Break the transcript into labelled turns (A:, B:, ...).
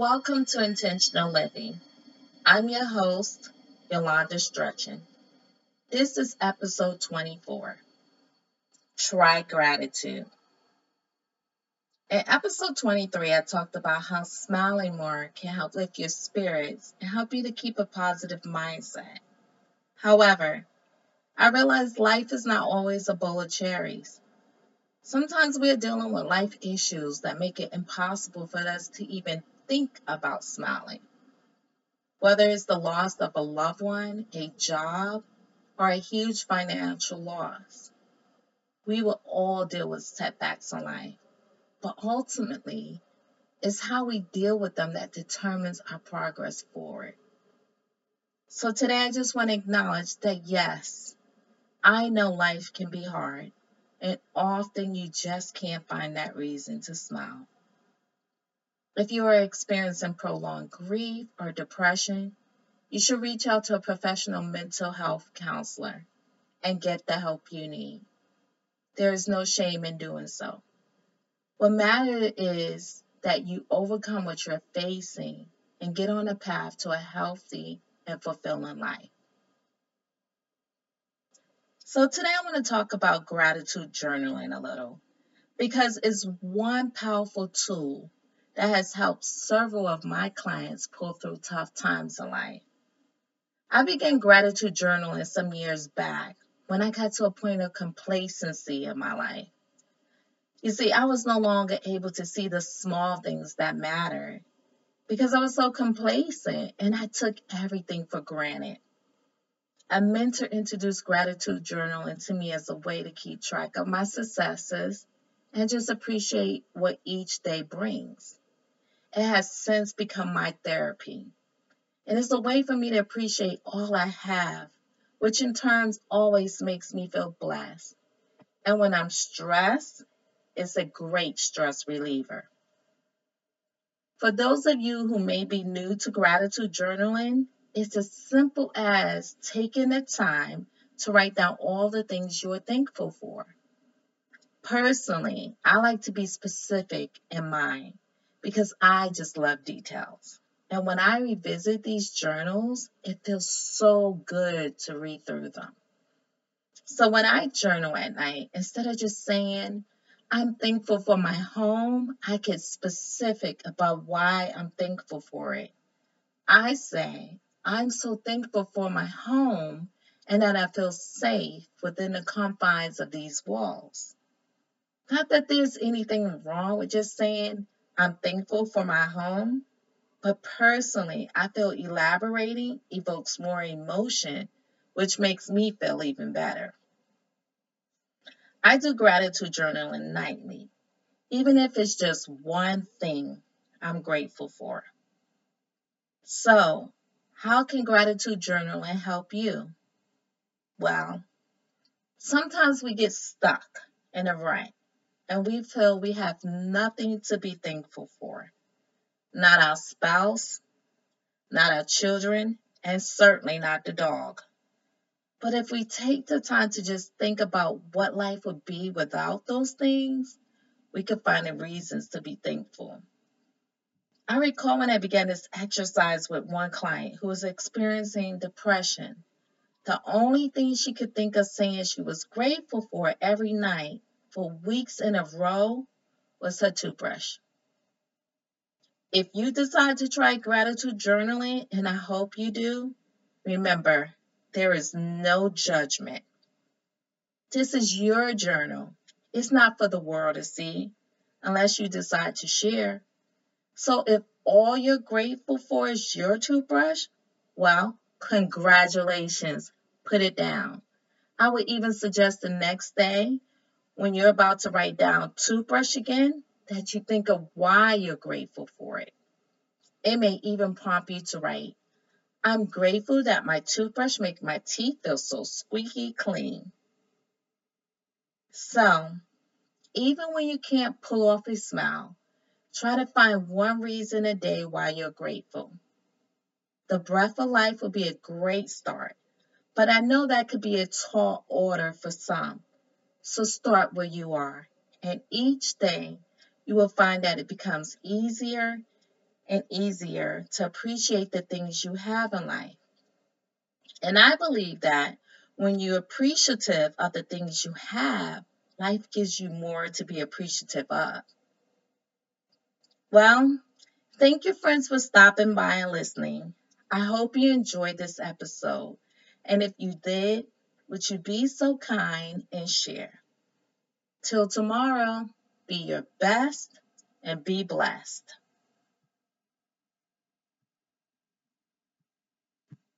A: Welcome to Intentional Living. I'm your host, Yolanda Stretchin. This is episode 24. Try gratitude. In episode 23, I talked about how smiling more can help lift your spirits and help you to keep a positive mindset. However, I realized life is not always a bowl of cherries. Sometimes we're dealing with life issues that make it impossible for us to even think about smiling. Whether it's the loss of a loved one, a job, or a huge financial loss, we will all deal with setbacks in life. But ultimately, it's how we deal with them that determines our progress forward. So today, I just want to acknowledge that yes, I know life can be hard and often you just can't find that reason to smile. If you are experiencing prolonged grief or depression, you should reach out to a professional mental health counselor and get the help you need. There is no shame in doing so. What matters is that you overcome what you're facing and get on a path to a healthy and fulfilling life. So today I want to talk about gratitude journaling a little because it's one powerful tool that has helped several of my clients pull through tough times in life. I began gratitude journaling some years back when I got to a point of complacency in my life. You see, I was no longer able to see the small things that mattered because I was so complacent and I took everything for granted. A mentor introduced gratitude journaling to me as a way to keep track of my successes and just appreciate what each day brings. It has since become my therapy. And it's a way for me to appreciate all I have, which in turn always makes me feel blessed. And when I'm stressed, it's a great stress reliever. For those of you who may be new to gratitude journaling, it's as simple as taking the time to write down all the things you are thankful for. Personally, I like to be specific in mine because I just love details. And when I revisit these journals, it feels so good to read through them. So when I journal at night, instead of just saying, I'm thankful for my home, I get specific about why I'm thankful for it. I say, I'm so thankful for my home and that I feel safe within the confines of these walls. Not that there's anything wrong with just saying I'm thankful for my home, but personally, I feel elaborating evokes more emotion, which makes me feel even better. I do gratitude journaling nightly, even if it's just one thing I'm grateful for. So, how can gratitude journaling help you? Well, sometimes we get stuck in a rut and we feel we have nothing to be thankful for. Not our spouse, not our children, and certainly not the dog. But if we take the time to just think about what life would be without those things, we can find the reasons to be thankful. I recall when I began this exercise with one client who was experiencing depression. The only thing she could think of saying she was grateful for every night for weeks in a row was her toothbrush. If you decide to try gratitude journaling, and I hope you do, remember there is no judgment. This is your journal. It's not for the world to see unless you decide to share. So if all you're grateful for is your toothbrush, well, congratulations. Put it down. I would even suggest the next day when you're about to write down toothbrush again that you think of why you're grateful for it. It may even prompt you to write, I'm grateful that my toothbrush makes my teeth feel so squeaky clean. So, even when you can't pull off a smile, Try to find one reason a day why you're grateful. The breath of life will be a great start, but I know that could be a tall order for some. So start where you are, and each day you will find that it becomes easier and easier to appreciate the things you have in life. And I believe that when you're appreciative of the things you have, life gives you more to be appreciative of. Well, thank you, friends, for stopping by and listening. I hope you enjoyed this episode. And if you did, would you be so kind and share? Till tomorrow, be your best and be blessed.